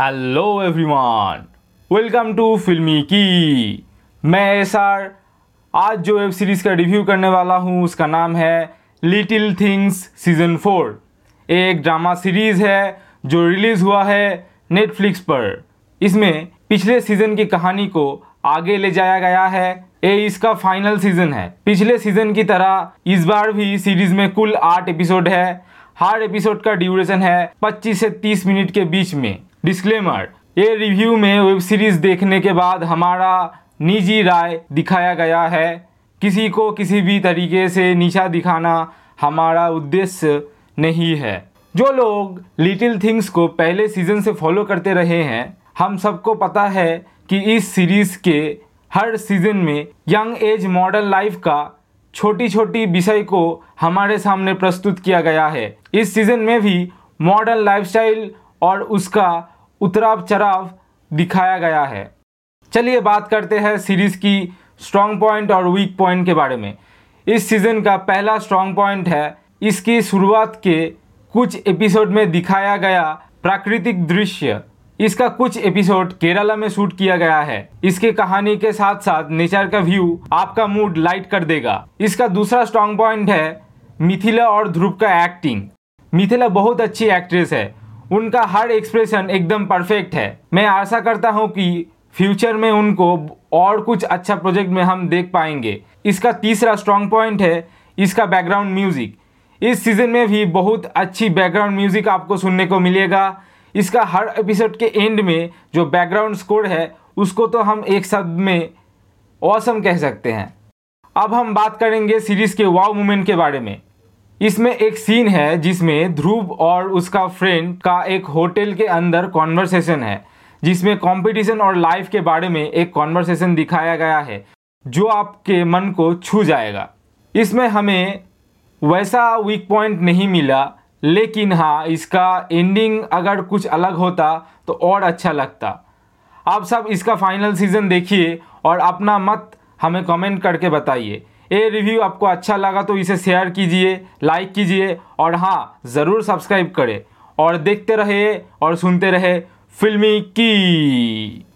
Hello everyone welcome to फिल्मी की मैं एस आर आज जो वेब सीरीज़ का रिव्यू करने वाला हूँ, उसका नाम है लिटिल थिंग्स सीज़न फोर एक ड्रामा सीरीज़ है, जो रिलीज़ हुआ है नेटफ्लिक्स पर। इसमें पिछले सीज़न की कहानी को आगे ले जाया गया है। ये इसका फाइनल सीज़न है। पिछले सीज़न की तरह, इस बार भी सीरीज़ में कुल आठ एपिसोड है। हर एपिसोड का ड्यूरेशन है 25 से 30 मिनट के बीच में। डिस्क्लेमर ये रिव्यू में वेब सीरीज़ देखने के बाद हमारा निजी राय दिखाया गया है। किसी को किसी भी तरीके से नीचा दिखाना हमारा उद्देश्य नहीं है। जो लोग लिटिल थिंग्स को पहले सीज़न से फॉलो करते रहे हैं, हम सबको पता है कि इस सीरीज़ के हर सीज़न में यंग एज मॉडर्न लाइफ का छोटी छोटी विषय को हमारे सामने प्रस्तुत किया गया है। इस सीज़न में भी मॉडर्न लाइफस्टाइल और उसका उतराव चढ़ाव दिखाया गया है। चलिए बात करते हैं सीरीज़ की स्ट्रॉन्ग पॉइंट और वीक पॉइंट के बारे में। इस सीज़न का पहला स्ट्रॉन्ग पॉइंट है। इसकी शुरुआत के कुछ एपिसोड में दिखाया गया प्राकृतिक दृश्य। इसका कुछ एपिसोड केरला में शूट किया गया है। इसके कहानी के साथ साथ नेचर का व्यू आपका मूड लाइट कर देगा। इसका दूसरा स्ट्रॉन्ग पॉइंट है मिथिला और ध्रुव का एक्टिंग मिथिला बहुत अच्छी एक्ट्रेस है। उनका हर एक्सप्रेशन एकदम परफेक्ट है। मैं आशा करता हूँ कि फ्यूचर में उनको और कुछ अच्छा प्रोजेक्ट में हम देख पाएँगे। इसका तीसरा स्ट्रॉन्ग पॉइंट है, इसका बैकग्राउंड म्यूज़िक इस सीज़न में भी बहुत अच्छी बैकग्राउंड म्यूज़िक आपको सुनने को मिलेगा। इसका हर एपिसोड के एंड में जो बैकग्राउंड स्कोर है, उसको तो हम एक शब्द में औसम कह सकते हैं। अब हम बात करेंगे सीरीज़ के वाव मोमेंट के बारे में। इसमें एक सीन है जिसमें ध्रुव और उसका फ्रेंड का एक होटल के अंदर कॉन्वर्सेशन है, जिसमें कंपटीशन और लाइफ के बारे में एक कॉन्वर्सेशन दिखाया गया है, जो आपके मन को छू जाएगा। इसमें हमें वैसा वीक पॉइंट नहीं मिला, लेकिन हाँ इसका एंडिंग अगर कुछ अलग होता तो और अच्छा लगता। आप सब इसका फाइनल सीज़न देखिए और अपना मत हमें कमेंट करके बताइए। ये रिव्यू आपको अच्छा लगा तो इसे शेयर कीजिए लाइक कीजिए और हाँ ज़रूर सब्सक्राइब करें। और देखते रहे और सुनते रहे, फिल्मी की।